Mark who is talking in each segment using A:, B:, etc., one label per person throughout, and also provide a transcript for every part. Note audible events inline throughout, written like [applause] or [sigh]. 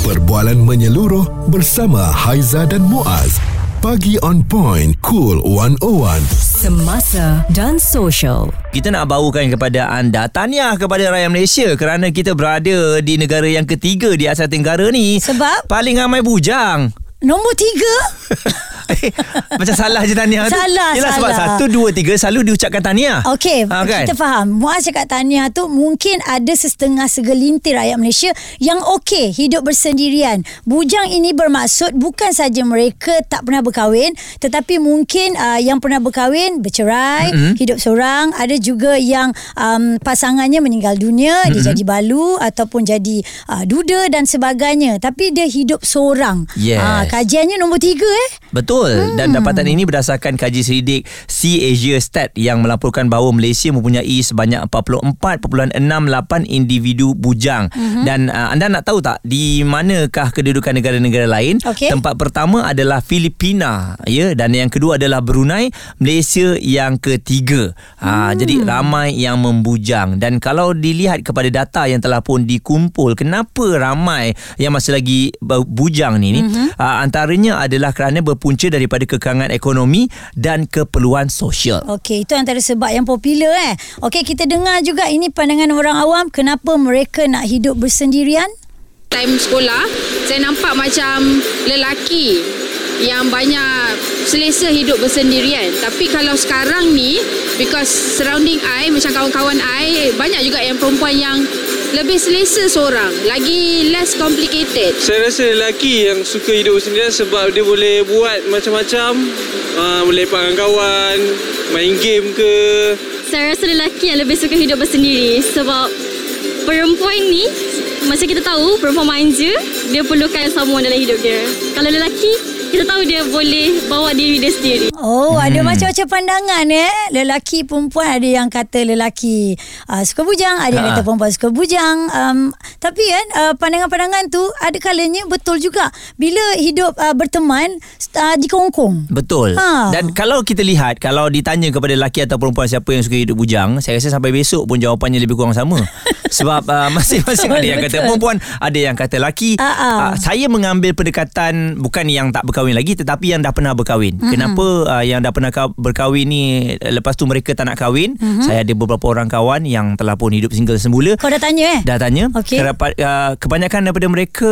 A: Perbualan menyeluruh bersama Haiza dan Muaz. Pagi on point, cool 101.
B: Semasa dan social.
C: Kita nak bawakan kepada anda Tahniah kepada rakyat Malaysia Kerana kita berada di negara yang ketiga di Asia Tenggara ni
D: Sebab?
C: Paling ramai bujang
D: Nombor tiga [laughs]
C: Eh, [laughs] Macam salah je tahniah tu
D: Salah,
C: Yelah sebab
D: salah.
C: satu, dua, tiga Selalu diucapkan tahniah
D: Okey,
C: Ha, kan?
D: kita faham. Muaz cakap tahniah tu mungkin ada setengah segelintir rakyat Malaysia yang okey hidup bersendirian. Bujang ini bermaksud bukan saja mereka tak pernah berkahwin tetapi mungkin uh, yang pernah berkahwin bercerai, mm-hmm. hidup seorang, ada juga yang um, pasangannya meninggal dunia, mm-hmm. dia jadi balu ataupun jadi uh, duda dan sebagainya. Tapi dia hidup seorang.
C: Yes.
D: Ah, kajiannya nombor tiga eh.
C: Betul. Hmm. Dan dapatan ini berdasarkan kaji selidik Sea Asia Stat Yang melaporkan bahawa Malaysia mempunyai sebanyak 44.68 individu bujang. Hmm. Dan uh, anda nak tahu tak Di manakah kedudukan negara-negara lain?
D: Okey.
C: Tempat pertama adalah Filipina ya. Dan yang kedua adalah Brunei Malaysia yang ketiga. Ha, Jadi ramai yang membujang. Dan kalau dilihat kepada data yang telah pun dikumpul Kenapa ramai yang masih lagi bu- bujang ni, ni? Uh, Antaranya adalah kerana berpunca daripada kekangan ekonomi dan keperluan sosial
D: Okey, itu antara sebab yang popular eh. Okey, kita dengar juga ini pandangan orang awam kenapa mereka nak hidup bersendirian.
E: time sekolah saya nampak macam lelaki yang banyak selesa hidup bersendirian tapi kalau sekarang ni because surrounding I macam kawan-kawan I banyak juga yang perempuan yang lebih selesa seorang lagi less complicated
F: Saya rasa lelaki yang suka hidup sendirian sebab dia boleh buat macam-macam. Uh, boleh lepak dengan kawan, main game ke.
G: Saya rasa lelaki yang lebih suka hidup bersendiri sebab perempuan ni macam kita tahu perempuan manja dia perlukan someone dalam hidup dia. Kalau lelaki kita tahu dia boleh bawa diri dia sendiri.
D: Oh, hmm. ada macam-macam pandangan eh. Lelaki perempuan ada yang kata lelaki uh, suka bujang, ada yang
C: Ha.
D: kata perempuan suka bujang. Um, tapi kan uh, pandangan-pandangan tu ada kalanya betul juga. Bila hidup uh, berteman uh, dikongkong.
C: Betul.
D: Ha.
C: Dan kalau kita lihat kalau ditanya kepada lelaki atau perempuan siapa yang suka hidup bujang, saya rasa sampai besok pun jawapannya lebih kurang sama. [laughs] Sebab uh, masing-masing ada yang kata
D: Betul.
C: perempuan, ada yang kata lelaki.
D: Ah, ah.
C: Uh, saya mengambil pendekatan bukan yang tak berkahwin lagi tetapi yang dah pernah berkahwin. Mm-hmm. Kenapa uh, yang dah pernah ka- berkahwin ni lepas tu mereka tak nak kahwin? Mm-hmm. Saya ada beberapa orang kawan yang telah pun hidup single semula.
D: Kau dah tanya eh?
C: Dah tanya
D: Okey.
C: Kerapat, uh, Kebanyakan daripada mereka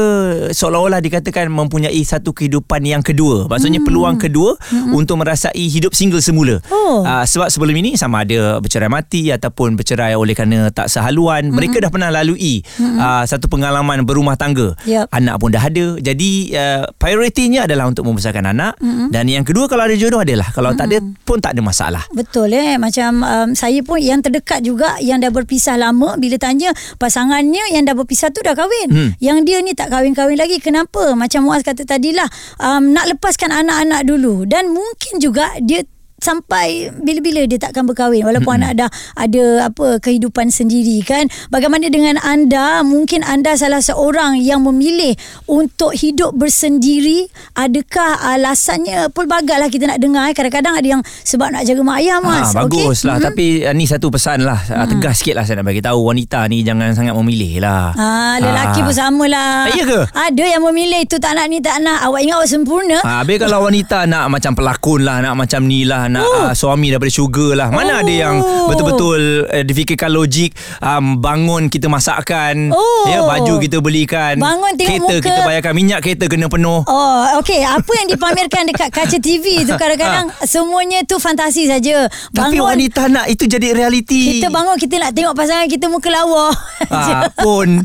C: Seolah-olah dikatakan Mempunyai satu kehidupan yang kedua Maksudnya hmm. peluang kedua hmm. Untuk merasai hidup single semula
D: Oh.
C: uh, Sebab sebelum ini Sama ada bercerai mati Ataupun bercerai oleh kerana Tak sehaluan hmm. Mereka dah pernah lalui hmm. uh, Satu pengalaman berumah tangga
D: Yup.
C: Anak pun dah ada Jadi uh, Prioritinya adalah Untuk membesarkan anak hmm. Dan yang kedua Kalau ada jodoh adalah Kalau hmm. tak ada Pun tak ada masalah
D: Betul eh Macam um, saya pun yang terdekat juga Yang dah berpisah lama Bila tanya pasangannya Yang dah berpisah tu dah kahwin
C: Hmm.
D: Yang dia ni tak kahwin-kahwin lagi Kenapa? Macam Muaz kata tadilah um, Nak lepaskan anak-anak dulu Dan mungkin juga dia sampai bila-bila dia takkan berkahwin walaupun mm-hmm. anak dah ada apa kehidupan sendiri kan bagaimana dengan anda mungkin anda salah seorang yang memilih untuk hidup bersendiri adakah alasannya pelbagai lah kita nak dengar eh. kadang-kadang ada yang sebab nak jaga mak ayah mas
C: Ha, bagus lah
D: Mhm.
C: Tapi uh, ni satu pesan lah uh, Tegas sikit lah saya nak bagi tahu Wanita ni jangan sangat memilih lah
D: Ah, lelaki pun sama lah.
C: Ah, ke?
D: Ada yang memilih itu tak nak ni tak nak. Awak ingat awak sempurna?
C: Ha, habis kalau wanita nak macam pelakon lah Nak macam ni lah Nak uh, suami daripada sugar lah Mana
D: Oh.
C: ada yang betul-betul uh, Difikirkan logik um, Bangun kita masakkan
D: Oh.
C: ya, Baju kita belikan
D: Bangun tengok
C: Kereta
D: muka.
C: kita bayarkan Minyak kereta kena penuh
D: Oh, okey. Apa yang dipamerkan dekat kaca TV tu [laughs] kadang-kadang semuanya tu fantasi saja.
C: Tapi wanita nak Itu jadi realiti
D: kita bangun kita nak tengok pasangan kita muka lawa.
C: ha, [laughs] Pun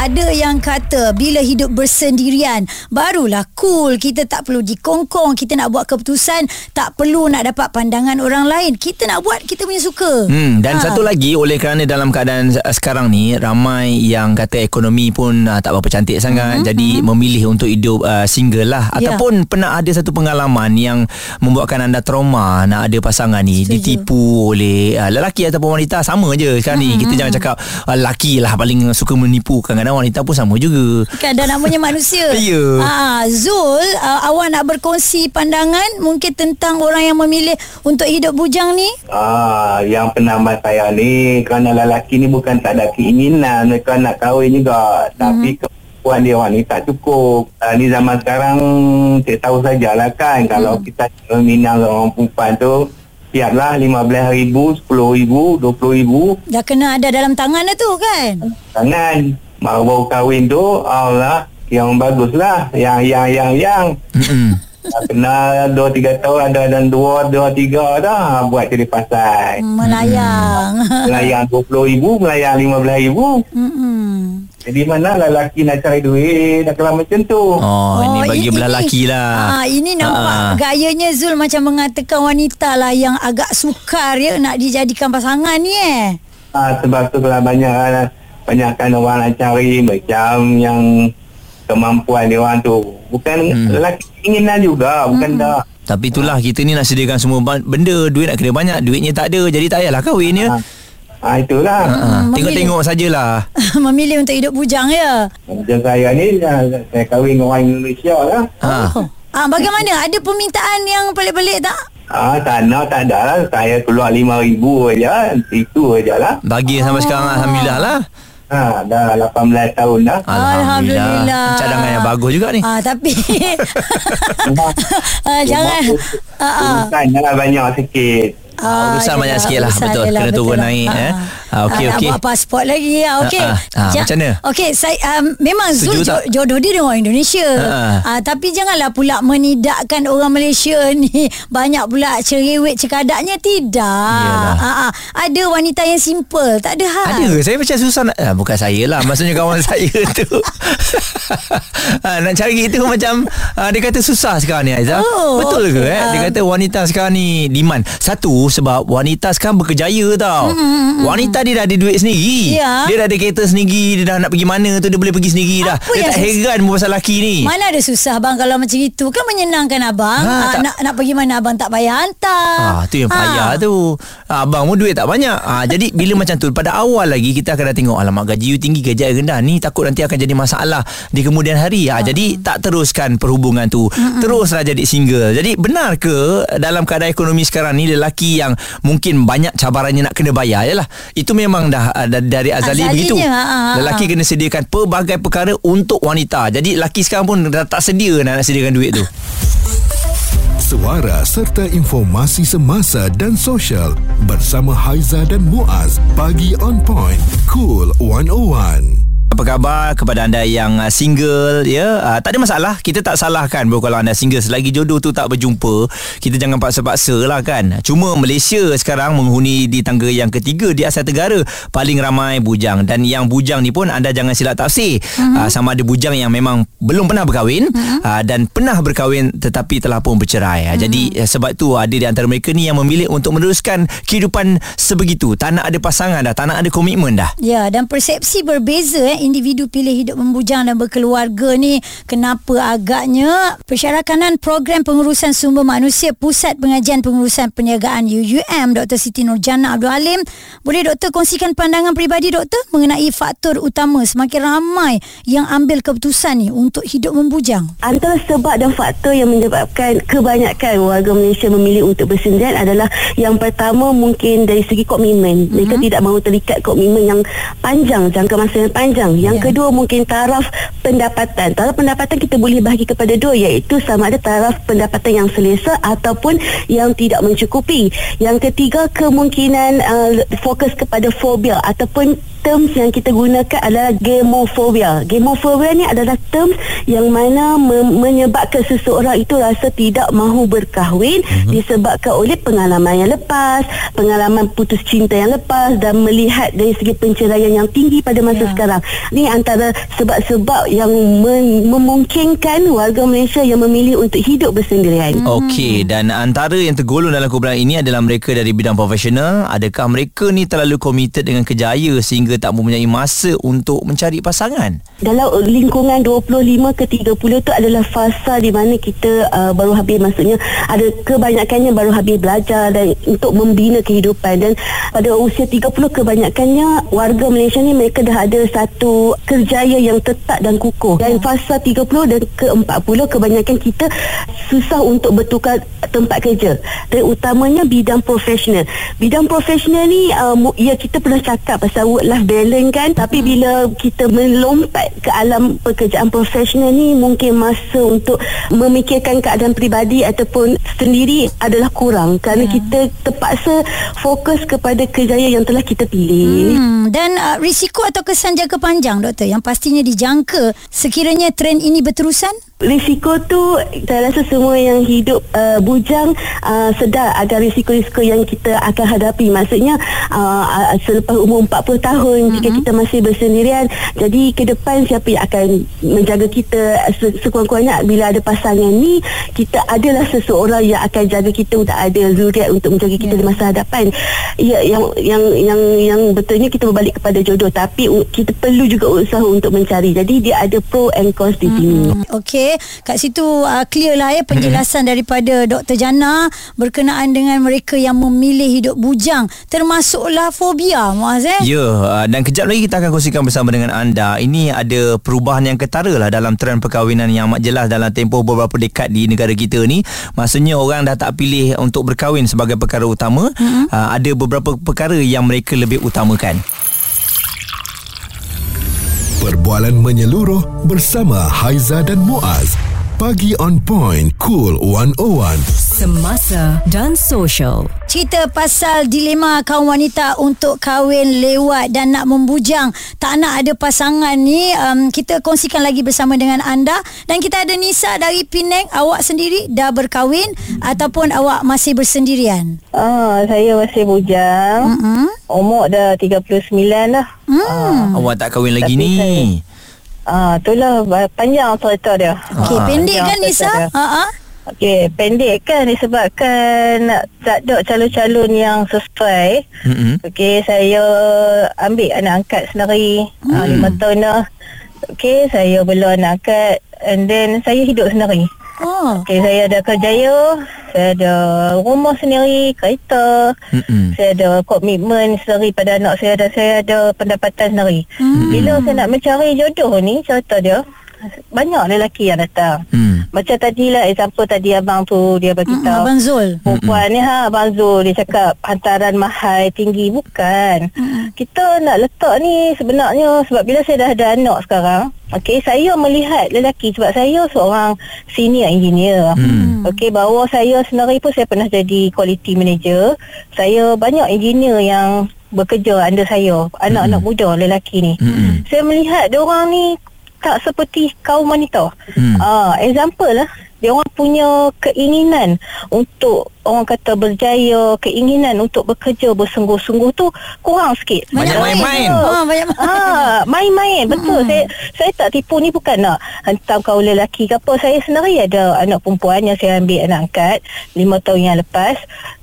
D: Ada yang kata bila hidup bersendirian barulah cool. Kita tak perlu dikongkong, kita nak buat keputusan, tak perlu nak dapat pandangan orang lain. Kita nak buat kita punya suka.
C: Hmm, dan
D: Ha.
C: satu lagi oleh kerana dalam keadaan uh, sekarang ni ramai yang kata ekonomi pun uh, tak berapa cantik sangat mm-hmm. jadi memilih untuk hidup uh, single lah
D: Ya.
C: ataupun pernah ada satu pengalaman yang membuatkan anda trauma nak ada pasangan ni
D: Setuju.
C: ditipu oleh uh, lelaki ataupun wanita sama je sekarang ni kita jangan cakap uh, lelaki lah paling suka menipu kadang-kadang mana wanita pun sama juga.
D: Kan dah namanya manusia. [laughs]
C: Ya.
D: Ah, Zul, uh, awak nak berkongsi pandangan mungkin tentang orang yang memilih untuk hidup bujang ni?
H: Ah, yang penambah saya ni kerana lelaki ni bukan tak ada keinginan mereka nak kahwin juga tapi kemampuan dia orang ni tak cukup. Ah, ni zaman sekarang saya tahu sajalah kan kalau kita minang orang perempuan tu siaplah RM15,000, RM10,000, RM20,000
D: Dah kena ada dalam tangan dah tu kan?
H: tangan. Baru-baru kahwin tu Allah yang bagus lah yang yang yang yang
C: Mm-mm.
H: Dah kena 2-3 tahun ada dan 2 2 3 dah buat jadi pasal.
D: Melayang.
H: Melayang RM20,000, melayang RM15,000.
D: Mm-mm.
H: Jadi mana lelaki nak cari duit nak kalau macam tu.
C: Oh, oh ini bagi belah
D: ini-
C: laki lah.
D: Ah, ini nampak
C: Ah.
D: gayanya Zul macam mengatakan wanita lah yang agak sukar ya nak dijadikan pasangan ni eh.
H: Ha, sebab tu kalau banyak banyakkan orang nak cari macam yang kemampuan dia orang tu. Bukan hmm. lelaki keinginan juga, bukan
D: Hmm.
H: dah.
C: Tapi itulah kita ni nak sediakan semua benda, duit nak kena banyak, duitnya tak ada. Jadi tak payahlah kahwin ya.
H: Ha, itulah.
C: Ha,
D: memilih.
C: tengok-tengok sajalah. [laughs]
D: Memilih untuk hidup bujang ya.
H: Macam saya ni, saya kahwin dengan orang Indonesia lah.
C: Ha.
D: Oh. Ah, bagaimana? Ada permintaan yang pelik-pelik tak?
H: Ah, sana tak ada lah. Saya keluar RM5,000 aja. Itu aja lah.
C: Bagi sampai sekarang alhamdulillah lah.
H: Ha, dah 18 tahun dah.
D: Alhamdulillah.
C: Cadangan yang bagus juga ni.
D: Ah, tapi [laughs] ah, jangan. Ah, ah.
H: Urusan lah banyak sikit.
C: Ah, urusan banyak sikit lah, betul.
D: dia
C: Kena turun naik, eh. Ah, okey,
D: nak
C: okey.
D: buat pasport lagi ya. Okey.
C: Ah, ah. Ah,
D: Ja-
C: macam mana?
D: Okey, saya um, memang
C: Setuju
D: Zul
C: tak?
D: jo- jodoh dia dengan orang Indonesia.
C: Ah.
D: Ah, tapi janganlah pula menidakkan orang Malaysia [laughs] ni banyak pula cerewet cekadaknya tidak.
C: Yalah.
D: Ah, ah. Ada wanita yang simple, tak ada hal.
C: Ada Saya macam susah nak ah, Bukan saya lah Maksudnya kawan [laughs] saya tu [laughs] ah, Nak cari tu macam ah, Dia kata susah sekarang ni Aizah
D: Oh,
C: Betul ke
D: okey.
C: eh? Dia kata wanita sekarang ni Demand Satu sebab Wanita sekarang berkejaya tau. Wanita dia dah ada duit sendiri.
D: Ya.
C: Dia dah ada kereta sendiri Dia dah nak pergi mana tu Dia boleh pergi sendiri dah.
D: Apa
C: Dia
D: yang
C: tak
D: sus-
C: heran pun pasal laki ni.
D: Mana ada susah bang kalau macam itu? Kan menyenangkan abang.
C: Ha,
D: ha,
C: tak-
D: nak, nak pergi mana abang tak payah hantar.
C: Ah, tu yang payah tu. Ah, abang pun duit tak banyak. Ah, jadi bila macam tu pada awal lagi kita akan dah tengok alamak gaji you tinggi gaji I rendah. Ni takut nanti akan jadi masalah di kemudian hari. Ah, jadi tak teruskan perhubungan tu. Teruslah jadi single. Jadi benar ke dalam keadaan ekonomi sekarang ni lelaki yang mungkin banyak cabarannya nak kena bayar yalah. Itu memang dah, ah, dah dari azali
D: Azalinya,
C: begitu.
D: ah, ah, ah.
C: Lelaki kena sediakan pelbagai perkara untuk wanita. Jadi lelaki sekarang pun dah tak sedia nak, nak sediakan duit tu.
A: Suara serta informasi semasa dan sosial bersama Haiza dan Muaz bagi on point cool 101.
C: Apa khabar kepada anda yang uh, single ya? Uh, tak ada masalah. Kita tak salahkan bro kalau anda single. Selagi jodoh tu tak berjumpa kita jangan paksa-paksa lah kan? Cuma Malaysia sekarang menghuni di tangga yang ketiga di Asia Tenggara. Paling ramai bujang. Dan yang bujang ni pun anda jangan silap tafsir. Uh-huh. uh, sama ada bujang yang memang belum pernah berkahwin uh-huh. uh, dan pernah berkahwin tetapi telah pun bercerai. Uh-huh. jadi uh, sebab tu ada di antara mereka ni yang memilih untuk meneruskan kehidupan sebegitu. Tak nak ada pasangan dah tak nak ada komitmen dah.
D: Ya dan persepsi berbeza eh individu pilih hidup membujang dan berkeluarga ni kenapa agaknya Persyarakanan Program Pengurusan Sumber Manusia Pusat Pengajian Pengurusan Perniagaan UUM Dr. Siti Nurjana Abdul Halim boleh doktor kongsikan pandangan peribadi doktor mengenai faktor utama semakin ramai yang ambil keputusan ni untuk hidup membujang
I: Antara sebab dan faktor yang menyebabkan kebanyakan warga Malaysia memilih untuk bersendirian adalah yang pertama mungkin dari segi komitmen. Mereka tidak mahu terikat komitmen yang panjang, jangka masa yang panjang. Yang
D: Ya.
I: kedua mungkin taraf pendapatan. Taraf pendapatan kita boleh bahagi kepada dua iaitu sama ada taraf pendapatan yang selesa ataupun yang tidak mencukupi. Yang ketiga kemungkinan uh, fokus kepada fobia ataupun terms yang kita gunakan adalah gamophobia. Gamophobia ni adalah terms yang mana me- menyebabkan seseorang itu rasa tidak mahu berkahwin mm-hmm. disebabkan oleh pengalaman yang lepas, pengalaman putus cinta yang lepas dan melihat dari segi penceraian yang tinggi pada masa
D: Ya.
I: sekarang. Ni antara sebab-sebab yang men- memungkinkan warga Malaysia yang memilih untuk hidup bersendirian.
C: Okey dan antara yang tergolong dalam kumpulan ini adalah mereka dari bidang profesional adakah mereka ni terlalu committed dengan kejaya sehingga sehingga tak mempunyai masa untuk mencari pasangan.
I: dalam lingkungan 25 ke 30 tu adalah fasa di mana kita uh, baru habis. Maksudnya ada kebanyakannya baru habis belajar dan untuk membina kehidupan. Dan pada usia 30 kebanyakannya warga Malaysia ni mereka dah ada satu kerjaya yang tetap dan kukuh. Dan fasa 30 dan ke 40 kebanyakan kita susah untuk bertukar tempat kerja. Dan utamanya bidang profesional. Bidang profesional ni uh, ya kita pernah cakap pasal work life balance kan tapi bila kita melompat ke alam pekerjaan profesional ni mungkin masa untuk memikirkan keadaan peribadi ataupun sendiri adalah kurang kerana kita terpaksa fokus kepada kerjaya yang telah kita pilih
D: Hmm, dan uh, risiko atau kesan jangka panjang doktor yang pastinya dijangka sekiranya trend ini berterusan?
I: Risiko tu saya rasa semua yang hidup uh, bujang uh, sedar agar risiko-risiko yang kita akan hadapi. Maksudnya uh, uh, selepas umur 40 tahun mm-hmm. jika kita masih bersendirian, jadi ke depan siapa yang akan menjaga kita se- sekurang-kurangnya bila ada pasangan ni kita adalah seseorang yang akan jaga kita untuk ada zuriat untuk menjaga kita yeah. di masa hadapan. Ya yang yang yang yang betulnya kita berbalik kepada jodoh tapi kita perlu juga usaha untuk mencari. Jadi dia ada pro and cons di sini.
D: Okey, kat situ uh, clear lah ya penjelasan daripada Dr. Jana berkenaan dengan mereka yang memilih hidup bujang termasuklah fobia Muaz eh.
C: Ya, uh, dan kejap lagi kita akan kongsikan bersama dengan anda. Ini ada perubahan yang ketara lah dalam trend perkahwinan yang amat jelas dalam tempoh beberapa dekad di negara kita ni. Maksudnya orang dah tak pilih untuk berkahwin sebagai perkara utama. Mm-hmm. Uh, ada beberapa perkara yang mereka lebih utamakan.
A: Perbualan menyeluruh bersama Haiza dan Muaz. Pagi on point, cool 101.
B: Semasa dan social.
D: Cerita pasal dilema kaum wanita untuk kahwin lewat dan nak membujang tak nak ada pasangan ni um, kita kongsikan lagi bersama dengan anda dan kita ada Nisa dari Penang awak sendiri dah berkahwin ataupun awak masih bersendirian
J: Ah, saya masih bujang.
D: mm-hmm.
J: Umur dah 39 dah.
D: hmm.
C: Awak tak kahwin lagi
J: Tapi
C: ni.
J: saya- Ah, itulah panjang cerita dia.
D: Okey
C: Ah.
D: pendek kan Nisa ha ah
J: Okey, pendek kan disebabkan tak ada calon-calon yang sesuai.
C: Mm-mm.
J: Okey, saya ambil anak angkat sendiri. Ah, lima tahun dah. Okey, saya bela anak angkat and then saya hidup sendiri.
D: oh
J: Okey, saya ada kerjaya, saya ada rumah sendiri, kereta.
C: Mm-mm.
J: Saya ada komitmen sendiri pada anak saya dan saya ada pendapatan sendiri. Hmm. Bila saya nak mencari jodoh ni, cerita dia, banyak lelaki yang datang.
C: Hmm.
J: Macam tadi lah example tadi abang tu dia bagi
D: Mm-mm,
J: tahu.
D: Abang Zul
J: Perempuan ni ha Abang Zul dia cakap hantaran mahal tinggi bukan. Kita nak letak ni sebenarnya sebab bila saya dah ada anak sekarang, okey saya melihat lelaki sebab saya seorang senior engineer.
C: Hmm.
J: Okey bahawa saya sendiri pun saya pernah jadi quality manager. Saya banyak engineer yang bekerja under saya, anak-anak muda lelaki ni.
C: Mm-mm.
J: Saya melihat dia orang ni tak seperti kaum wanita.
C: Hmm.
J: Ah, example lah, dia orang punya keinginan untuk orang kata berjaya, keinginan untuk bekerja bersungguh-sungguh tu kurang sikit.
C: Banyak main-main.
D: Ah, banyak main.
J: Ah, main-main betul. Saya saya tak tipu ni bukan nak hantam kaum lelaki ke apa. Saya sendiri ada anak perempuan yang saya ambil anak angkat 5 tahun yang lepas.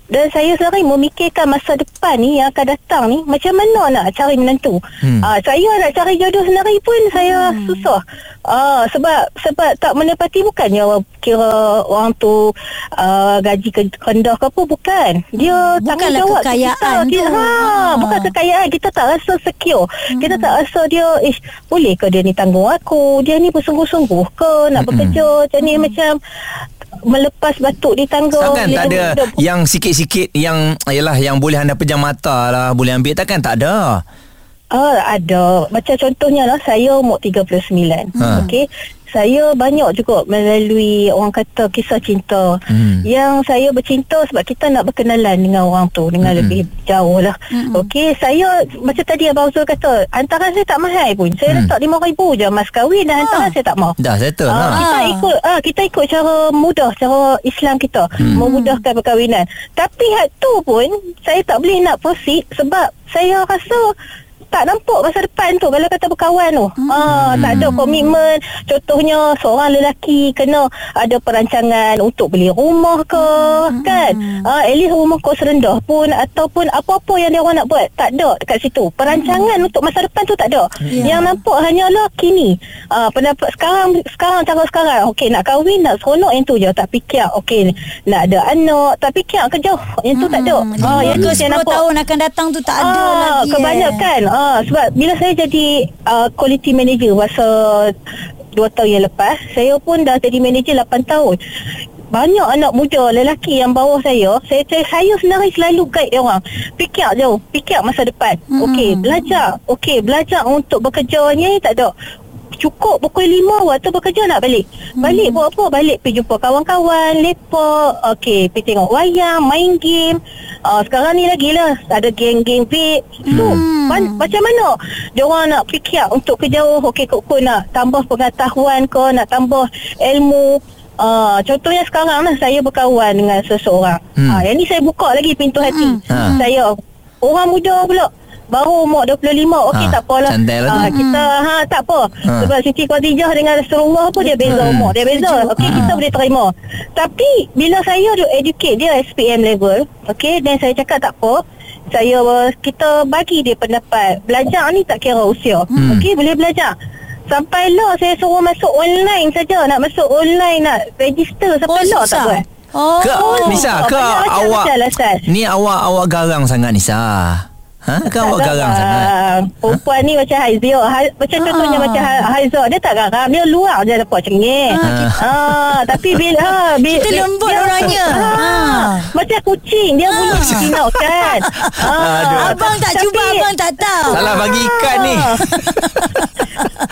J: Dan saya sendiri memikirkan masa depan ni yang akan datang ni macam mana nak cari menantu.
C: Hmm.
J: Hmm. Ah, saya nak cari jodoh sendiri pun saya hmm. susah. Ah, sebab sebab tak menepati bukannya orang kira orang tu uh, gaji rendah ke apa bukan. Dia
D: Hmm, bukanlah
J: tanggungjawab
D: kekayaan
J: kita. kita
D: tu.
J: ha,
D: Ah.
J: bukan kekayaan kita tak rasa secure. Hmm. Kita tak rasa dia ish boleh ke dia ni tanggung aku? Dia ni bersungguh-sungguh ke nak
C: Mm-mm.
J: bekerja macam ni macam melepas batuk di tangga.
C: Takkan tak ada
J: Dia-
C: yang sikit-sikit yang Yalah yang boleh anda pejam mata lah Boleh ambil takkan tak ada
J: Ah, ada. Macam contohnya lah, saya umur 39.
C: Ha.
J: Okey. Saya banyak juga melalui orang kata kisah cinta.
C: Hmm.
J: Yang saya bercinta sebab kita nak berkenalan dengan orang tu dengan
C: Mm-mm.
J: lebih jauh lah. Okey, saya macam tadi Abang Zul kata, hantaran saya tak mahal pun. Saya
C: Hmm.
J: letak RM5,000 je mas kahwin dan hantaran saya tak mau.
C: Dah settle
J: Ah,
C: lah
J: kita ikut ah kita ikut cara mudah cara Islam kita
C: Hmm.
J: memudahkan perkahwinan. Tapi hak tu pun saya tak boleh nak proceed sebab saya rasa tak nampak masa depan tu kalau kata berkawan tu. Hmm. Ah, tak ada komitmen. Contohnya seorang lelaki kena ada perancangan untuk beli rumah ke hmm. kan. Ah, at least rumah kos rendah pun ataupun apa-apa yang dia orang nak buat tak ada dekat situ. Perancangan hmm. untuk masa depan tu tak ada. Yeah. Yang nampak hanyalah kini. Ah, pendapat sekarang sekarang cara sekarang. Okey nak kahwin nak seronok yang tu je tak fikir okey nak ada anak tak fikir kerja yang tu hmm. tak ada.
D: Ah, yang tu saya nampak tahun akan datang tu tak ada
J: ah,
D: lagi.
J: Kebanyakan. Eh. Ah, sebab bila saya jadi uh, quality manager masa 2 tahun yang lepas, saya pun dah jadi manager 8 tahun. Banyak anak muda lelaki yang bawah saya, saya saya, saya sendiri selalu guide dia orang. Fikir jauh, fikir masa depan. Hmm. Okey, belajar. Okey, belajar untuk bekerja ni tak ada cukup pukul 5 waktu bekerja nak balik. Balik hmm. buat apa? Balik pergi jumpa kawan-kawan, lepak, okey, pergi tengok wayang, main game. Uh, sekarang ni lagi lah ada geng-geng vape. So, hmm. man, macam mana dia orang nak fikir untuk ke jauh, okey, kok nak tambah pengetahuan ke, nak tambah ilmu. Uh, contohnya sekarang lah saya berkawan dengan seseorang. Hmm. Uh, yang ni saya buka lagi pintu hati. Hmm. Saya orang muda pula baru umur 25 okey ha, tak apalah ha, kita ha tak apa. Ha. sebab Siti Khadijah dengan Rasulullah pun dia beza hmm. umur dia beza. Okey ha. kita boleh terima. Tapi bila saya educate dia SPM level okey dan saya cakap tak apa saya kita bagi dia pendapat. Belajar ni tak kira usia. Hmm. okey boleh belajar. Sampailah saya suruh masuk online saja. Nak masuk online nak register sampai oh, lah tak buat.
C: Oh, ke, Nisa, ke awak Ni awak awak garang sangat Nisa. Ha? Kan awak garang sangat.
J: Perempuan ni macam Haizio. Ha, macam contohnya macam Haizio. Dia tak garang. Dia luar je dapat cengih. Ha, ha, tapi bila... Ha, bila
D: kita lembut dia, orangnya. Ha,
J: ha. Macam kucing. Dia ha. bunyi kan. [laughs]
D: Ha, abang tak tapi, cuba, abang tak tahu.
C: Salah bagi ikan ni. [laughs]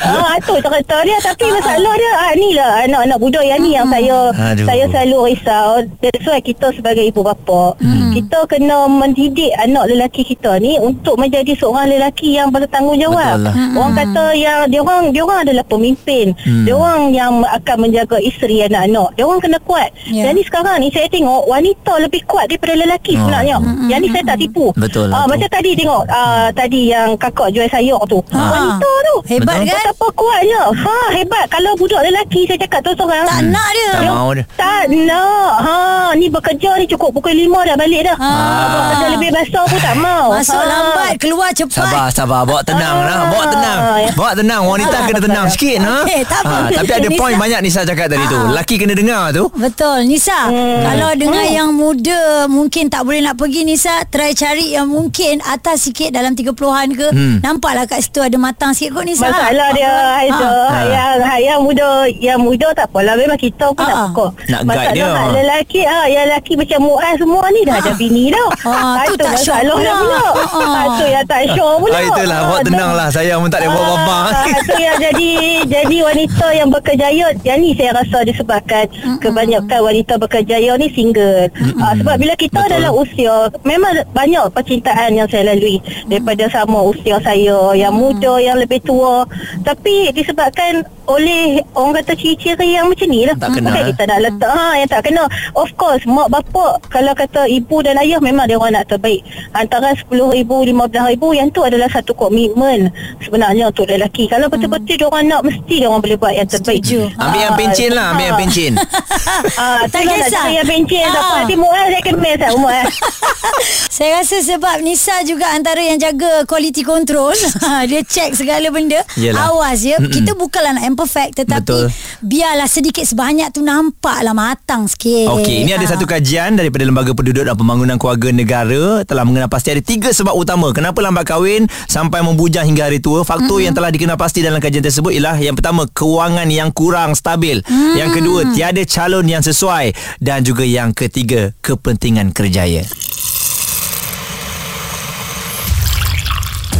J: Ah, tu cerita dia tapi masalah dia ah ni lah anak-anak budak yang ni yang saya Aduh. saya selalu risau. That's why kita sebagai ibu bapa hmm. kita kena mendidik anak lelaki kita ni untuk menjadi seorang lelaki yang bertanggungjawab. Lah. Hmm. Orang kata yang dia orang dia orang adalah pemimpin. Hmm. Dia orang yang akan menjaga isteri anak-anak. Dia orang kena kuat. Yeah. Jadi sekarang ni saya tengok wanita lebih kuat daripada lelaki oh. sebenarnya. Hmm. Yang ni saya tak tipu.
C: Betul lah.
J: Ah, macam tadi tengok ah, tadi yang kakak jual sayur tu. Ha. Wanita tu.
D: Hebat Betul. kan?
J: Betapa kuatnya. Ha, hebat. Kalau budak lelaki saya cakap tu seorang.
D: Tak hmm. nak dia.
C: Tak mau dia.
J: Tak nak. Ha, ni bekerja ni cukup pukul 5 dah balik dah. Ha. ha. Kerja lebih besar pun tak mau.
D: Masuk ha. Lambat, keluar cepat.
C: Sabar, sabar. Bawa tenang ha. lah. Bawa tenang. Bawa tenang. Wanita kena tenang sikit. Ha. Okay, tak ha. Tapi ada poin banyak Nisa cakap tadi ha. tu. Lelaki kena dengar tu.
D: Betul. Nisa, hmm. kalau dengan hmm. yang muda mungkin tak boleh nak pergi Nisa, try cari yang mungkin atas sikit dalam 30-an ke. Hmm. Nampaklah kat situ ada matang sikit kot Nisa.
J: Masalah dia Haiza ha. yang, yang muda yang muda tak apalah memang kita pun ha. nak pokok
C: nak guide dia
J: lelaki ha, yang lelaki macam Muaz semua ni dah ha. ada bini dah
D: ha. ha. tu tak syok pula, pula.
J: Ha. ha. tu yang tak syok pula
C: ha, itulah buat tenang lah saya pun tak boleh buat apa-apa
J: tu yang jadi jadi wanita yang berkejaya yang ni saya rasa disebabkan mm-hmm. kebanyakan wanita berkejaya ni single mm-hmm. ha, sebab bila kita Betul. adalah usia memang banyak percintaan yang saya lalui daripada sama usia saya yang muda yang lebih tua tapi disebabkan oleh orang kata ciri-ciri yang macam ni lah.
C: Tak kena.
J: Okay, kita nak letak ha, yang tak kena. Of course, mak bapak kalau kata ibu dan ayah memang dia orang nak terbaik. Antara RM10,000, RM15,000 yang tu adalah satu komitmen sebenarnya untuk lelaki. Kalau betul-betul hmm. dia orang nak, mesti dia orang boleh buat yang terbaik.
C: Setuju. Ambil yang pencin lah, ambil yang pencin.
J: Ah, [laughs] tak kisah. Yang pencin. Tak apa, nanti muat saya kemis lah. Muat.
D: saya rasa sebab Nisa juga antara yang jaga quality control. [laughs] dia check segala benda. Yelah. Awas ya. Mm-mm. Kita bukanlah nak perfect tetapi Betul. biarlah sedikit sebanyak tu nampaklah matang sikit.
C: Okey, ini ha. ada satu kajian daripada Lembaga Penduduk dan Pembangunan Keluarga Negara telah mengenal pasti ada tiga sebab utama kenapa lambat kahwin sampai membujang hingga hari tua. Faktor mm-hmm. yang telah dikenal pasti dalam kajian tersebut ialah yang pertama kewangan yang kurang stabil, mm. yang kedua tiada calon yang sesuai dan juga yang ketiga kepentingan kerjaya.